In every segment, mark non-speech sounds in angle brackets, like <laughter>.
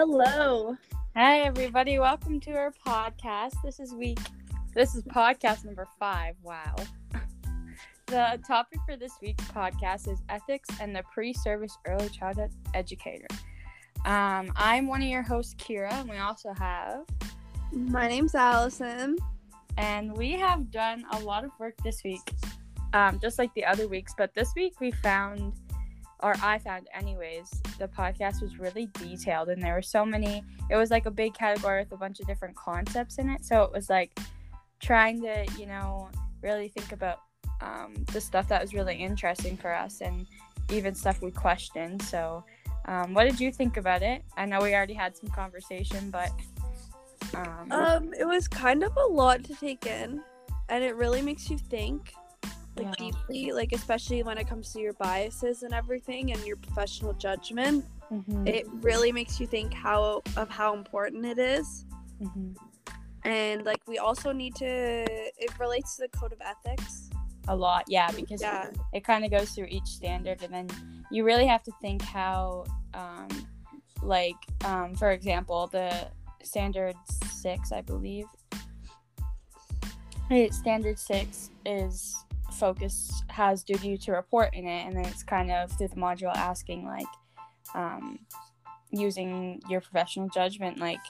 Hello. Hi, everybody. Welcome to our podcast. This is week, this is podcast number five. Wow. <laughs> the topic for this week's podcast is ethics and the pre service early childhood educator. Um, I'm one of your hosts, Kira, and we also have. My name's Allison. And we have done a lot of work this week, um, just like the other weeks, but this week we found or I found anyways, the podcast was really detailed and there were so many it was like a big category with a bunch of different concepts in it. So it was like trying to, you know, really think about um, the stuff that was really interesting for us and even stuff we questioned. So um, what did you think about it? I know we already had some conversation, but um, um it was kind of a lot to take in and it really makes you think like yeah. deeply like especially when it comes to your biases and everything and your professional judgment mm-hmm. it really makes you think how of how important it is. Mm-hmm. and like we also need to it relates to the code of ethics a lot yeah because yeah. it, it kind of goes through each standard and then you really have to think how um like um for example the standard six i believe Right, standard six is focus has duty to report in it and then it's kind of through the module asking like um, using your professional judgment like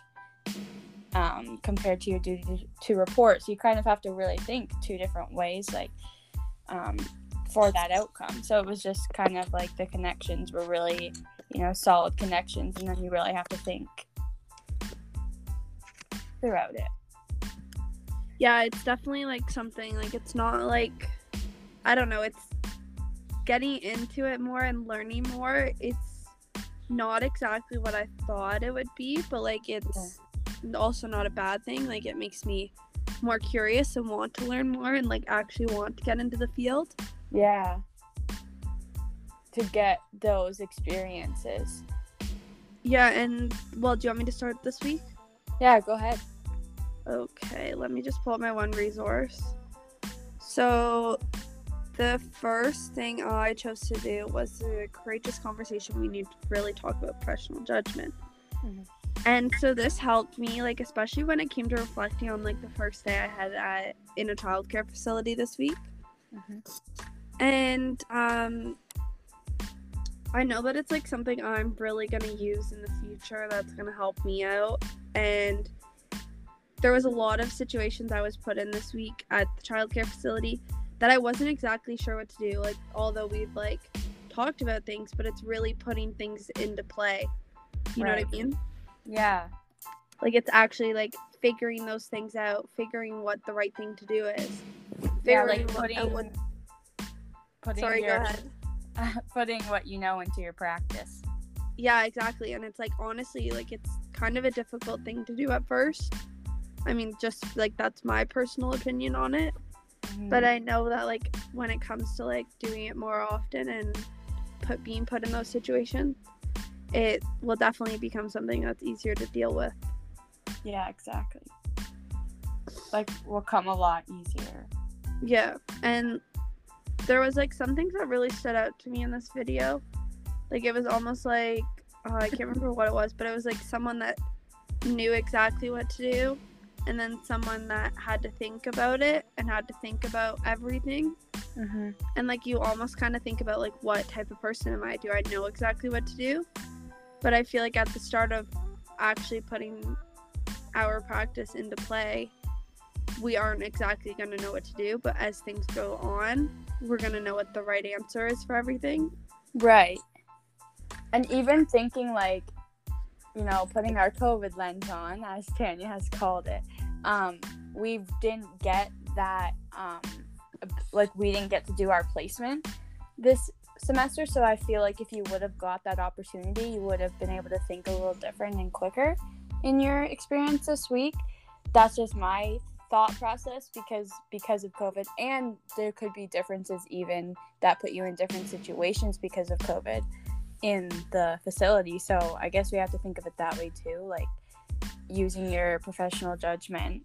um, compared to your duty to, report so you kind of have to really think two different ways like um, for that outcome. So it was just kind of like the connections were really you know solid connections and then you really have to think throughout it. Yeah it's definitely like something like it's not like I don't know, it's getting into it more and learning more. It's not exactly what I thought it would be, but like it's also not a bad thing. Like it makes me more curious and want to learn more and like actually want to get into the field. Yeah. To get those experiences. Yeah, and well, do you want me to start this week? Yeah, go ahead. Okay, let me just pull up my one resource. So, the first thing I chose to do was a courageous conversation. We need to really talk about professional judgment. Mm-hmm. And so this helped me, like especially when it came to reflecting on like the first day I had at in a childcare facility this week. Mm-hmm. And um, I know that it's like something I'm really gonna use in the future. That's gonna help me out. And there was a lot of situations I was put in this week at the childcare facility that I wasn't exactly sure what to do. Like, although we've like talked about things, but it's really putting things into play. You right. know what I mean? Yeah. Like, it's actually like figuring those things out, figuring what the right thing to do is. Yeah, like putting, uh, what, putting sorry, your, go ahead. <laughs> putting what you know into your practice. Yeah, exactly. And it's like, honestly, like, it's kind of a difficult thing to do at first. I mean, just like that's my personal opinion on it. Mm-hmm. But I know that like when it comes to like doing it more often and put being put in those situations, it will definitely become something that's easier to deal with. Yeah, exactly. Like will come a lot easier. Yeah, and there was like some things that really stood out to me in this video. Like it was almost like oh, I can't remember what it was, but it was like someone that knew exactly what to do and then someone that had to think about it and had to think about everything. Mm-hmm. And like you almost kind of think about like what type of person am I? Do I know exactly what to do? But I feel like at the start of actually putting our practice into play, we aren't exactly going to know what to do. But as things go on, we're going to know what the right answer is for everything. Right. And even thinking like you know, putting our COVID lens on, as Tanya has called it, um, we didn't get that, um, like, we didn't get to do our placement this semester. So I feel like if you would have got that opportunity, you would have been able to think a little different and quicker in your experience this week. That's just my thought process because because of covid and there could be differences even that put you in different situations because of covid in the facility. So I guess we have to think of it that way too, like using your professional judgment.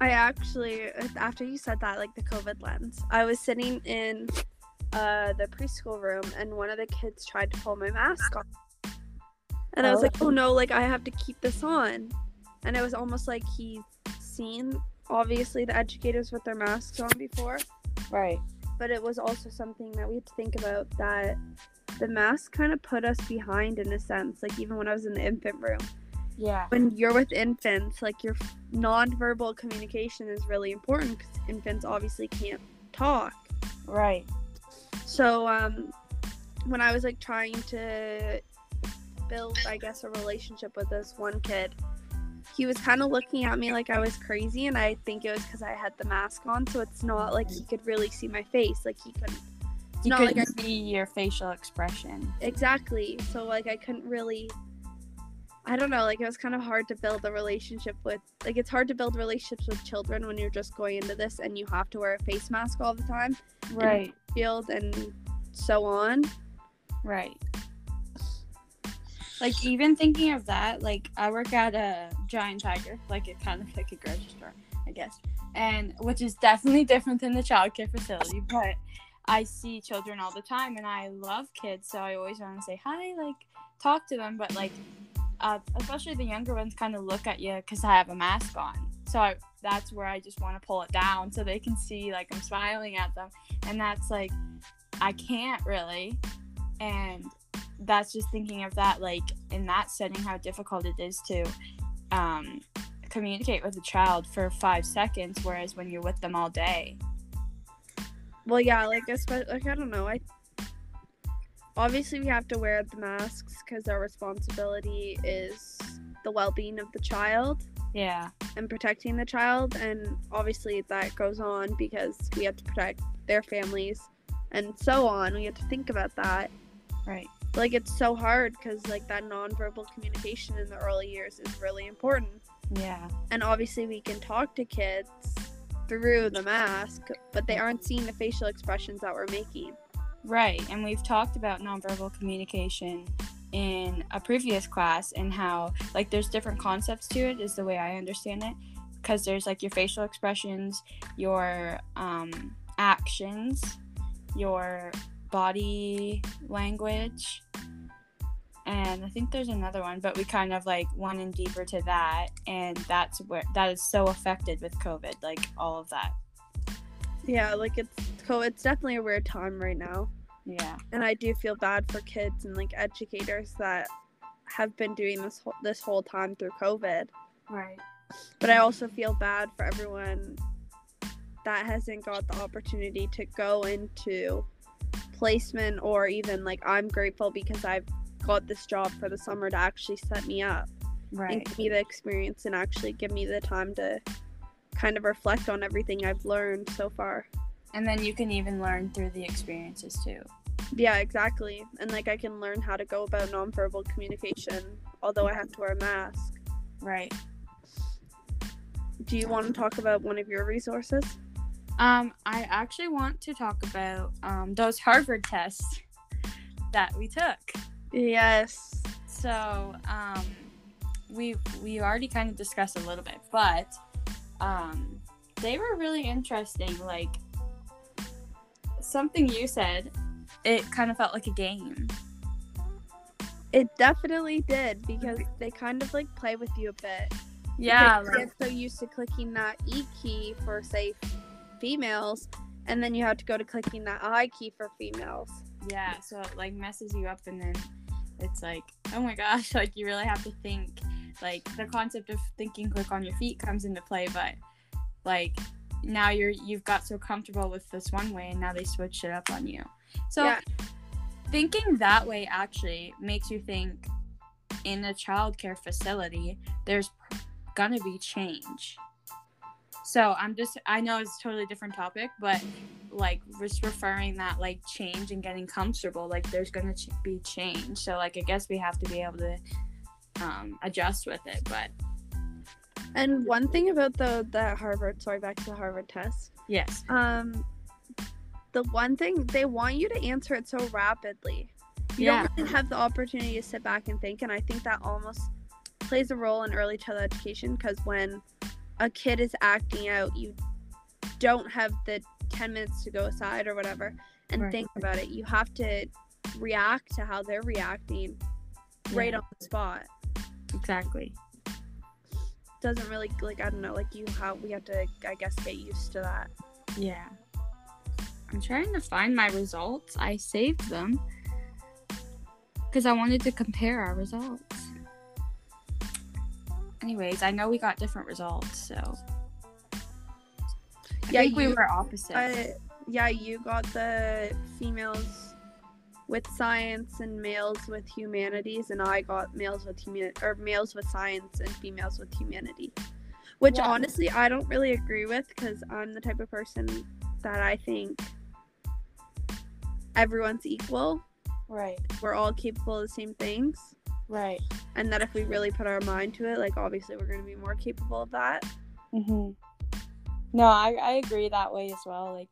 I actually, after you said that, like the COVID lens, I was sitting in uh, the preschool room and one of the kids tried to pull my mask off. And I was Oh. like, oh no, like I have to keep this on. And it was almost like he seen obviously the educators with their masks on before, Right. but it was also something that we had to think about that the mask kind of put us behind in a sense. Like even when I was in the infant room, Yeah. when you're with infants, like your nonverbal communication is really important because infants obviously can't talk. Right. So um, when I was like trying to build, I guess, a relationship with this one kid, he was kind of looking at me like I was crazy, and I think it was because I had the mask on, so it's not like he could really see my face. Like he couldn't. You not couldn't like I, see your facial expression. exactly. So like I couldn't really. I don't know. Like it was kind of hard to build a relationship with. Like it's hard to build relationships with children when you're just going into this and you have to wear a face mask all the time, Right. field and so on. Right. Like even thinking of that, like I work at a Giant Tiger, like it kind of like a grocery store, I guess. And which is definitely different than the childcare facility, but I see children all the time and I love kids, so I always want to say hi, like talk to them, but like uh, especially the younger ones kind of look at you because I have a mask on. So I, that's where I just want to pull it down so they can see like I'm smiling at them, and that's like I can't really, and that's just thinking of that like in that setting how difficult it is to um, communicate with a child for five seconds, whereas when you're with them all day. Well, yeah, like especially like I don't know. I obviously we have to wear the masks because our responsibility is the well-being of the child Yeah. and protecting the child, and obviously that goes on because we have to protect their families and so on. We have to think about that. Right. Like it's so hard because like that nonverbal communication in the early years is really important. Yeah. and obviously we can talk to kids through the mask, but they aren't seeing the facial expressions that we're making. Right. And we've talked about nonverbal communication in a previous class and how like there's different concepts to it is the way I understand it because there's like your facial expressions, your um actions, your body language and I think there's another one, but we kind of like went in deeper to that and that's where that is so affected with COVID, like all of that. Yeah, like it's it's definitely a weird time right now. Yeah. And I do feel bad for kids and like educators that have been doing this whole, this whole time through COVID. Right. But I also feel bad for everyone that hasn't got the opportunity to go into placement or even like I'm grateful because I've got this job for the summer to actually set me up. and give me the experience and actually give me the time to kind of reflect on everything I've learned so far. And then you can even learn through the experiences too. Yeah, exactly. And like I can learn how to go about nonverbal communication, although I have to wear a mask. Right. Do you want to talk about one of your resources? Um, I actually want to talk about um, those Harvard tests that we took. Yes. So um, we we already kind of discussed a little bit, but um, they were really interesting. Like something you said, it kind of felt like a game. It definitely did because they kind of like play with you a bit. Yeah, you get so used to clicking that E key for say females, and then you have to go to clicking that I key for females. Yeah, so it like messes you up and then it's like, oh my gosh, <laughs> like you really have to think. Like the concept of thinking quick on your feet comes into play, but like now you're you've got so comfortable with this one way and now they switch it up on you. So Yeah. thinking that way actually makes you think in a childcare facility there's gonna be change. So I'm just I know it's a totally different topic, but like just referring that like change and getting comfortable, like there's gonna ch- be change. So like I guess we have to be able to um, adjust with it. But And one thing about the the Harvard, sorry, back to the Harvard test. yes, Um, the one thing they want you to answer it so rapidly. You Yeah. don't really have the opportunity to sit back and think, and I think that almost plays a role in early childhood education because when a kid is acting out, you don't have the ten minutes to go aside or whatever and Right. think about it. You have to react to how they're reacting right Yeah. on the spot. Exactly. Doesn't really like I don't know, like you have we have to I guess get used to that. Yeah. I'm trying to find my results. I saved them because I wanted to compare our results. Anyways, I know we got different results, so I Yeah, think we you- were opposite. Uh, yeah, you got the females with science and males with humanities, and I got males with human or males with science and females with humanity. Which Yeah. honestly, I don't really agree with because I'm the type of person that I think everyone's equal. right, We're all capable of the same things, right. and that if we really put our mind to it, like obviously we're going to be more capable of that. hmm No, I, I agree that way as well. Like,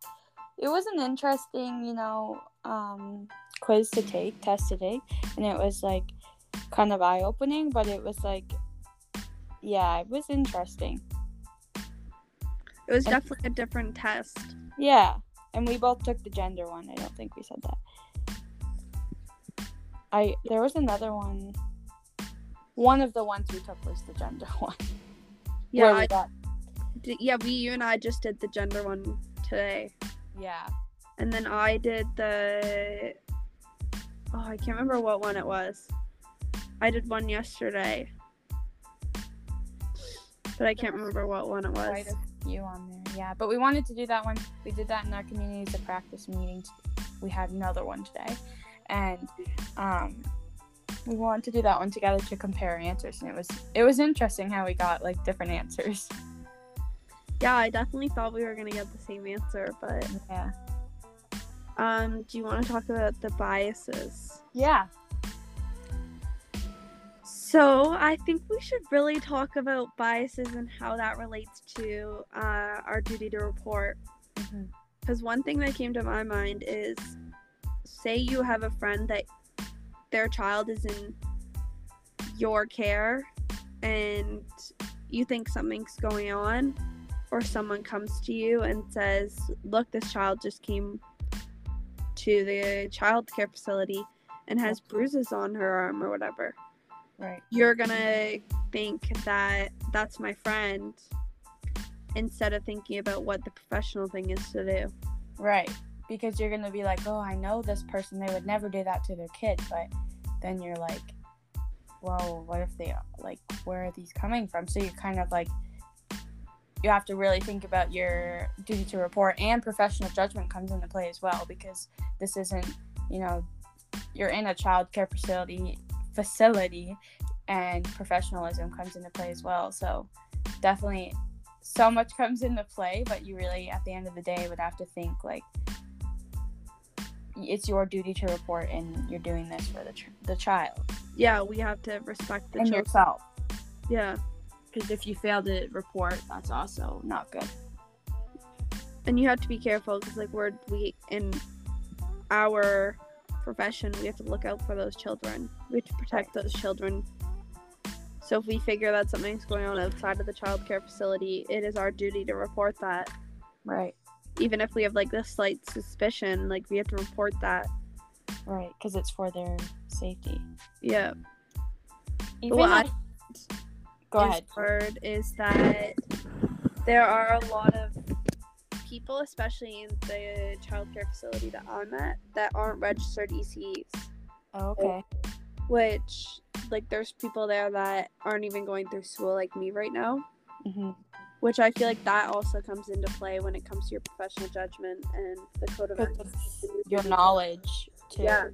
it was an interesting, you know, um, quiz to take, test to take, and it was like kind of eye opening, but it was like, yeah, it was interesting. It was And- definitely a different test. Yeah, and we both took the gender one. I don't think we said that. I there was another one. One of the ones we took was the gender <laughs> one. Yeah, where we I got, d- yeah, we you and I just did the gender one today. yeah, And then I did the Oh, I can't remember what one it was. I did one yesterday. But I can't remember what one it was. quite a few on there. Yeah, but we wanted to do that one. We did that in our communities of practice meeting. We had another one today, and um, we wanted to do that one together to compare answers. And it was it was interesting how we got like different answers. Yeah, I definitely thought we were gonna get the same answer, but Yeah. um do you wanna talk about the biases? Yeah. So I think we should really talk about biases and how that relates to uh, our duty to report. Because one thing that came to my mind is say you have a friend that their child is in your care and you think something's going on, or someone comes to you and says, Look, this child just came to the child care facility and has bruises on her arm or whatever Right. you're gonna think that that's my friend instead of thinking about what the professional thing is to do. Right. Because you're gonna be like, oh, I know this person. They would never do that to their kid. But then you're like, well, what if they like? Where are these coming from? So you kind of like, you have to really think about your duty to report and professional judgment comes into play as well because this isn't, you know, you're in a child care facility facility, and professionalism comes into play as well. So definitely so much comes into play, but you really, at the end of the day, would have to think like it's your duty to report, and you're doing this for the ch- the child Yeah, we have to respect the and children. yourself. Yeah, Because if you fail to report, that's also not good. and you have to be careful because like we're we in our profession we have to look out for those children. We have to protect those children. So if we figure that something's going on outside of the child care facility, it is our duty to report that. Right. Even if we have like this slight suspicion, like we have to report that. Right. Because it's for their safety. Yeah. Even Well, I- go ahead. heard is that there are a lot of people, especially in the childcare facility that I'm at, that aren't registered ECEs. Oh, okay. Which, like, there's people there that aren't even going through school like me right now. hmm Which I feel like that also comes into play when it comes to your professional judgment and the code of ethics. Your knowledge too. Yeah.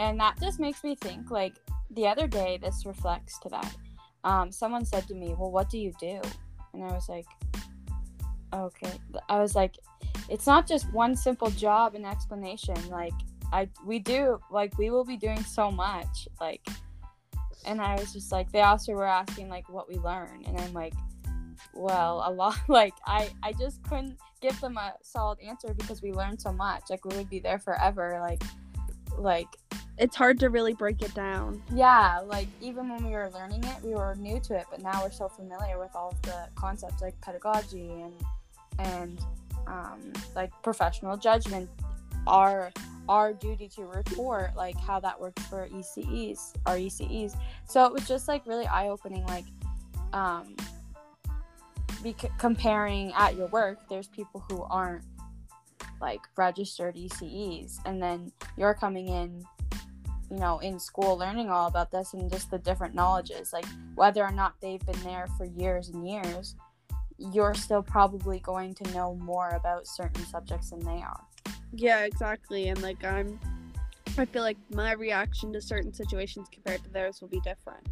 And that just makes me think like the other day, this reflects to that. Um, someone said to me, Well, what do you do? And I was like, Okay. I was like, It's not just one simple job and explanation. Like, I, we do, like, we will be doing so much. Like, and I was just like, they also were asking, like, what we learn. And I'm like, well, a lot. <laughs> Like, I, I just couldn't give them a solid answer because we learned so much. Like, we would be there forever. Like, like It's hard to really break it down. yeah, like even when we were learning it, we were new to it, but now we're so familiar with all of the concepts like pedagogy and and um, like professional judgment. Our our duty to report like how that works for ECEs, our ECEs. So it was just like really eye opening, like um, comparing at your work. There's people who aren't like registered ECEs, and then you're coming in, you know, in school learning all about this and just the different knowledges, like whether or not they've been there for years and years. You're still probably going to know more about certain subjects than they are. Yeah, exactly. And like I'm I feel like my reaction to certain situations compared to theirs will be different.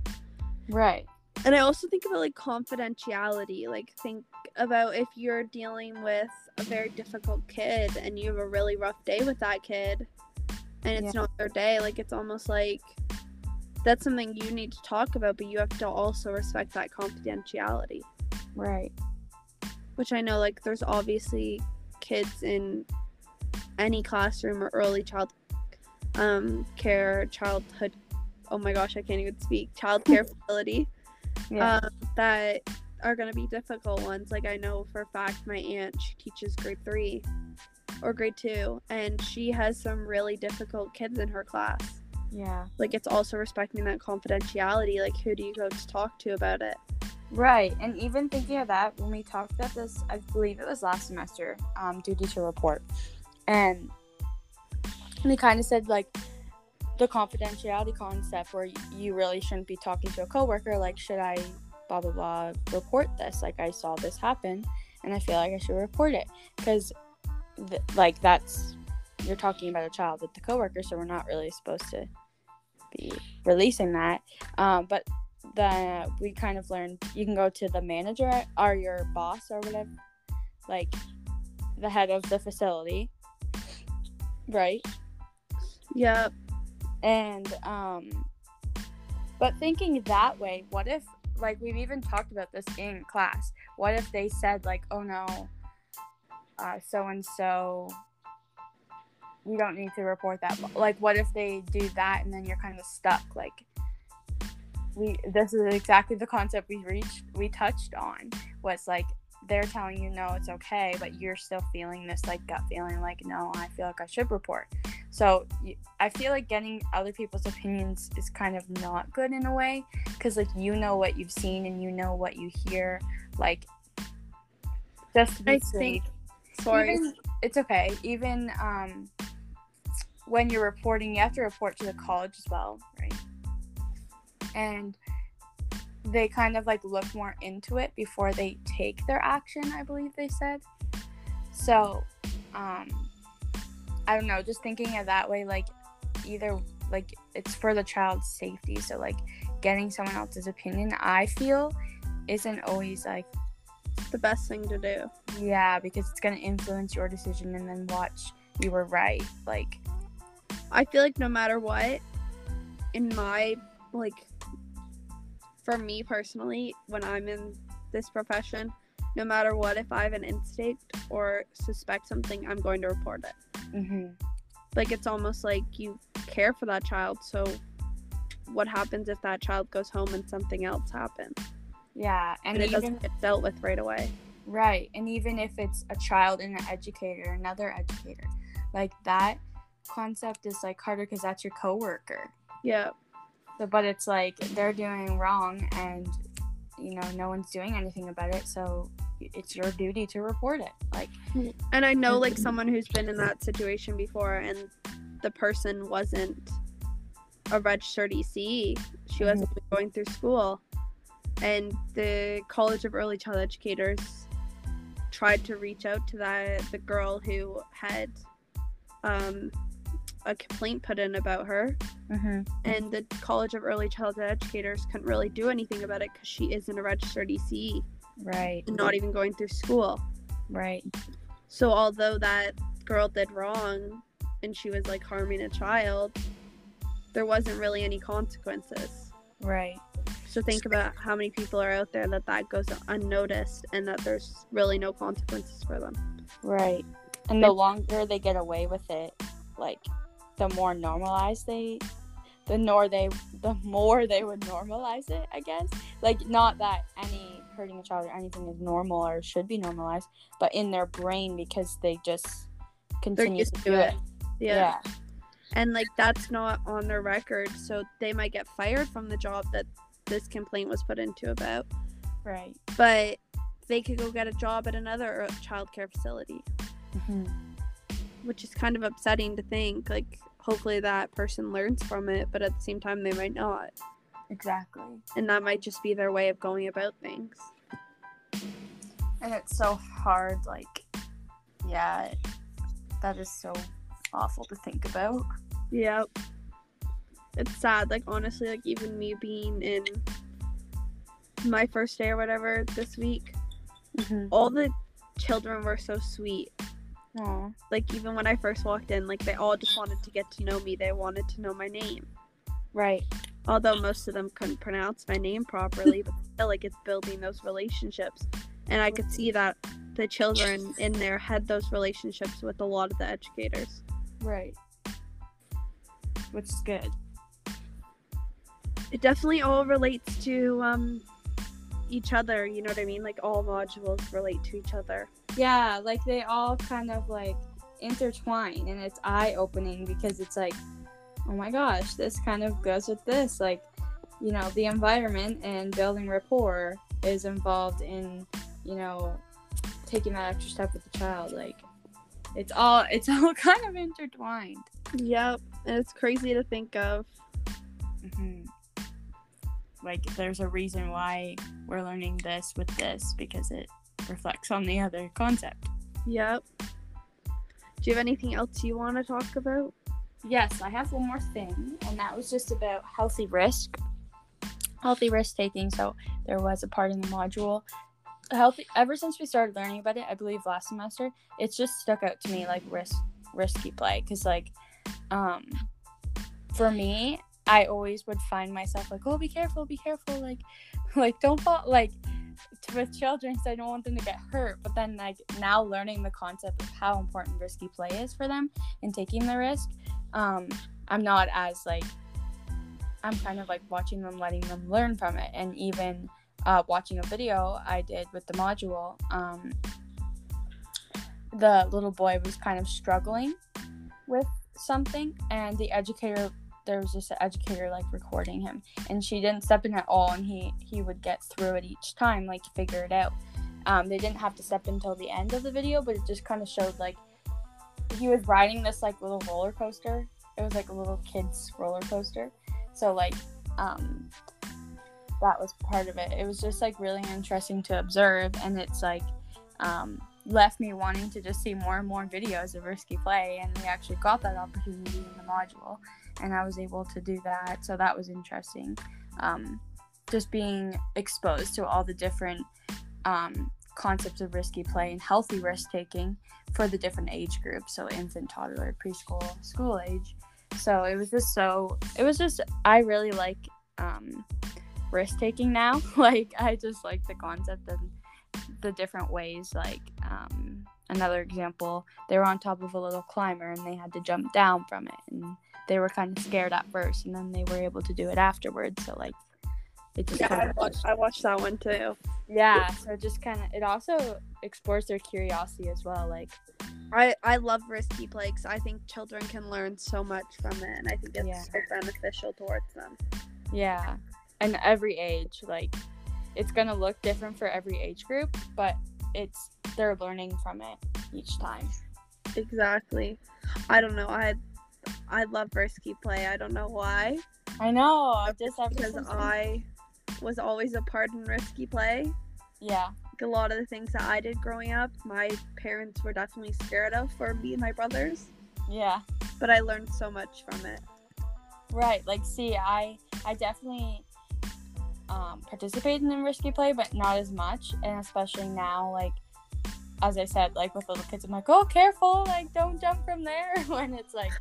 Right. And I also think about like confidentiality. Like think about if you're dealing with a very difficult kid and you have a really rough day with that kid and it's Yeah. not their day, like it's almost like that's something you need to talk about, but you have to also respect that confidentiality. Right. Which I know like there's obviously kids in any classroom or early child um care childhood oh my gosh, I can't even speak. Child care <laughs> facility Yeah. um, that are going to be difficult ones. Like I know for a fact my aunt she teaches grade three or grade two, and she has some really difficult kids in her class. yeah. Like it's also respecting that confidentiality. Like who do you go to talk to about it? Right. And even thinking of that, when we talked about this, I believe it was last semester, um, duty to report. And they kind of said, like, the confidentiality concept where you really shouldn't be talking to a coworker, like, should I, blah, blah, blah, report this? Like, I saw this happen and I feel like I should report it. Because, th- like, that's, you're talking about a child with the coworker, so we're not really supposed to be releasing that. Um, but that we kind of learned you can go to the manager or your boss or whatever like the head of the facility right. Yep. and um but thinking that way what if like we've even talked about this in class. What if they said like oh no uh so and so we don't need to report that. Like what if they do that and then you're kind of stuck like we this is exactly the concept we reached we touched on was like they're telling you no it's okay but you're still feeling this like gut feeling like no i feel like i should report so I feel like getting other people's opinions is kind of not good in a way because like you know what you've seen and you know what you hear like just I safe think- sorry. even, it's okay. Even um, when you're reporting, you have to report to the college as well, right? And they kind of like look more into it before they take their action. I believe they said. So, um, I don't know. Just thinking of that way, like either like it's for the child's safety. So like getting someone else's opinion, I feel, isn't always like the best thing to do. yeah, because it's gonna influence your decision and then watch you were right. Like, I feel like no matter what, in my like, for me personally, when I'm in this profession, no matter what, if I have an instinct or suspect something, I'm going to report it. mm-hmm. Like it's almost like you care for that child. So, what happens if that child goes home and something else happens yeah, and, and, it even doesn't get dealt with right away? right, and even if it's a child and an educator, another educator, like that concept is like harder because that's your coworker. Yeah, but it's like they're doing wrong, and you know no one's doing anything about it. So it's your duty to report it. Like, and I know like someone who's been in that situation before, and the person wasn't a registered ECE. She wasn't even going through school, and the College of Early Child Educators tried to reach out to that the girl who had um, a complaint put in about her, mm-hmm. and the College of Early Childhood Educators couldn't really do anything about it because she isn't a registered ECE right, not even going through school. right, So although that girl did wrong and she was like harming a child, there wasn't really any consequences. right. So think about how many people are out there that that goes unnoticed and that there's really no consequences for them. Right. And the longer they get away with it, like the more normalized they the more they the more they would normalize it, I guess. Like not that any hurting a child or anything is normal or should be normalized, but in their brain because they just continue to do it. it. Yeah. Yeah. and like that's not on their record so they might get fired from the job that this complaint was put into about Right. but they could go get a job at another childcare facility hmm which is kind of upsetting to think like hopefully that person learns from it but at the same time they might not Exactly. and that might just be their way of going about things And it's so hard. Like, yeah, that is so awful to think about. Yep. It's sad. Like honestly, like even me being in my first day or whatever this week, Mm-hmm. all the children were so sweet. Aw. Like even when I first walked in, like they all just wanted to get to know me. They wanted to know my name. Right. Although most of them couldn't pronounce my name properly, but still like it's building those relationships. And I could see that the children in there had those relationships with a lot of the educators. Right. Which is good. it definitely all relates to um each other you know what i mean like all modules relate to each other Yeah, like they all kind of like intertwine and it's eye opening because it's like, oh my gosh, this kind of goes with this. Like, you know, the environment and building rapport is involved in, you know, taking that extra step with the child. Like it's all <laughs> it's all kind of intertwined. yep and it's crazy to think of hmm Like there's a reason why we're learning this with this because it reflects on the other concept. yep do you have anything else you want to talk about Yes, I have one more thing, and that was just about healthy risk. Healthy risk taking. So there was a part in the module. Healthy. Ever since we started learning about it, I believe last semester, it's just stuck out to me like risk, risky play. Because like, um, for me, I always would find myself like, oh, be careful, be careful, like, <laughs> like don't fall, like. With children, so I don't want them to get hurt. But then, like now, learning the concept of how important risky play is for them and taking the risk, um, I'm not as like I'm kind of like watching them, letting them learn from it, and even uh, watching a video I did with the module. Um, the little boy was kind of struggling with something, and the educator there was just an educator like recording him, and she didn't step in at all, and he he would get through it each time, like figure it out. Um, they didn't have to step until the end of the video, but it just kind of showed like he was riding this like little roller coaster. It was like a little kid's roller coaster. So like um that was part of it. It was just like really interesting to observe and it's like um left me wanting to just see more and more videos of risky play and we actually got that opportunity in the module and I was able to do that. So that was interesting. Um just being exposed to all the different um concepts of risky play and healthy risk taking for the different age groups so infant toddler preschool school age so it was just so it was just i really like um risk taking now <laughs> like i just like the concept and the different ways like um another example they were on top of a little climber and they had to jump down from it and they were kind of scared at first and then they were able to do it afterwards so like it just yeah kind I of watched, I watched that one too yeah so it just kind of it also explores their curiosity as well like I, I love risky play because I think children can learn so much from it, and I think it's Yeah. so beneficial towards them. Yeah. And every age, like it's gonna look different for every age group, but it's they're learning from it each time. Exactly. I don't know. I I love risky play. I don't know why. I know. Just ever because I was always a part in risky play. yeah, Like a lot of the things that I did growing up, my parents were definitely scared of for me and my brothers. yeah, But I learned so much from it. right. Like, see, I I definitely um, participated in risky play, but not as much, and especially now, like as I said, like with little kids, I'm like, oh, careful, like don't jump from there. <laughs> when it's like,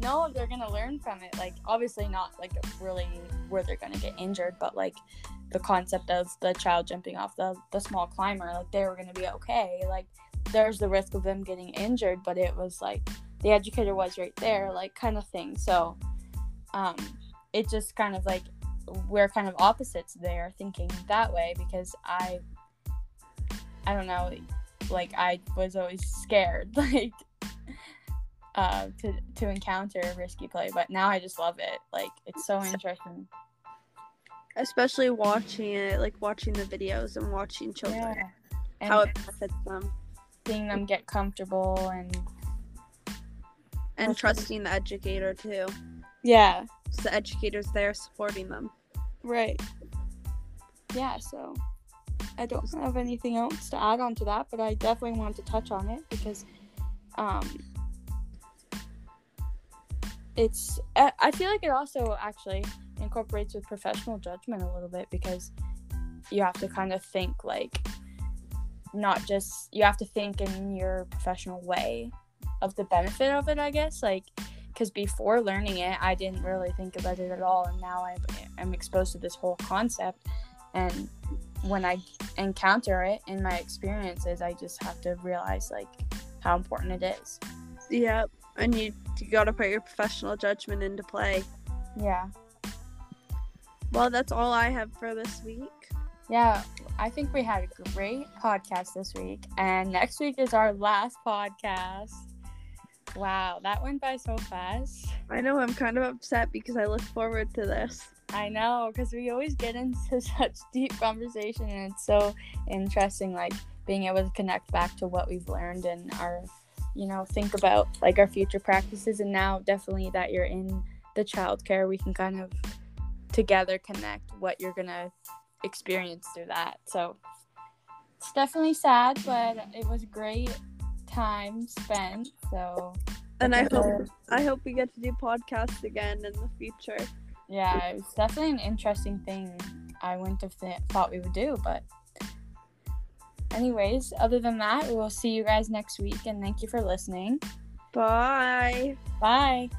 no, they're gonna learn from it. Like, obviously not like really where they're gonna get injured, but like the concept of the child jumping off the the small climber, like they were gonna be okay. Like, there's the risk of them getting injured, but it was like the educator was right there, like kind of thing. So, um, it just kind of like we're kind of opposites there, thinking that way because I, I don't know, like I was always scared, <laughs> like uh, to to encounter risky play, but now I just love it. Like it's so interesting. Especially watching it, like watching the videos and watching children, Yeah. How it benefits them, seeing them get comfortable and and trusting the educator too. yeah, So the educator's there supporting them. right. Yeah, so I don't have anything else to add on to that, but I definitely want to touch on it because um it's I I feel like it also actually incorporates with professional judgment a little bit because you have to kind of think like not just you have to think in your professional way of the benefit of it i guess like because before learning it i didn't really think about it at all and now I'm, I'm exposed to this whole concept and when i encounter it in my experiences i just have to realize like how important it is Yep. And you you gotta put your professional judgment into play. yeah Well, that's all I have for this week. yeah i think we had a great podcast this week and next week is our last podcast wow that went by so fast I know I'm kind of upset because I look forward to this. I know, because we always get into <laughs> such deep conversation, and it's so interesting, like being able to connect back to what we've learned and our, you know, think about like our future practices. And now, definitely, that you're in the childcare, we can kind of together connect what you're gonna experience through that. So it's definitely sad, but it was great time spent. So And I hope I hope we get to do podcasts again in the future. Yeah, it was definitely an interesting thing. I wouldn't have th- thought we would do, but anyways, other than that, we'll see you guys next week and thank you for listening. Bye. Bye.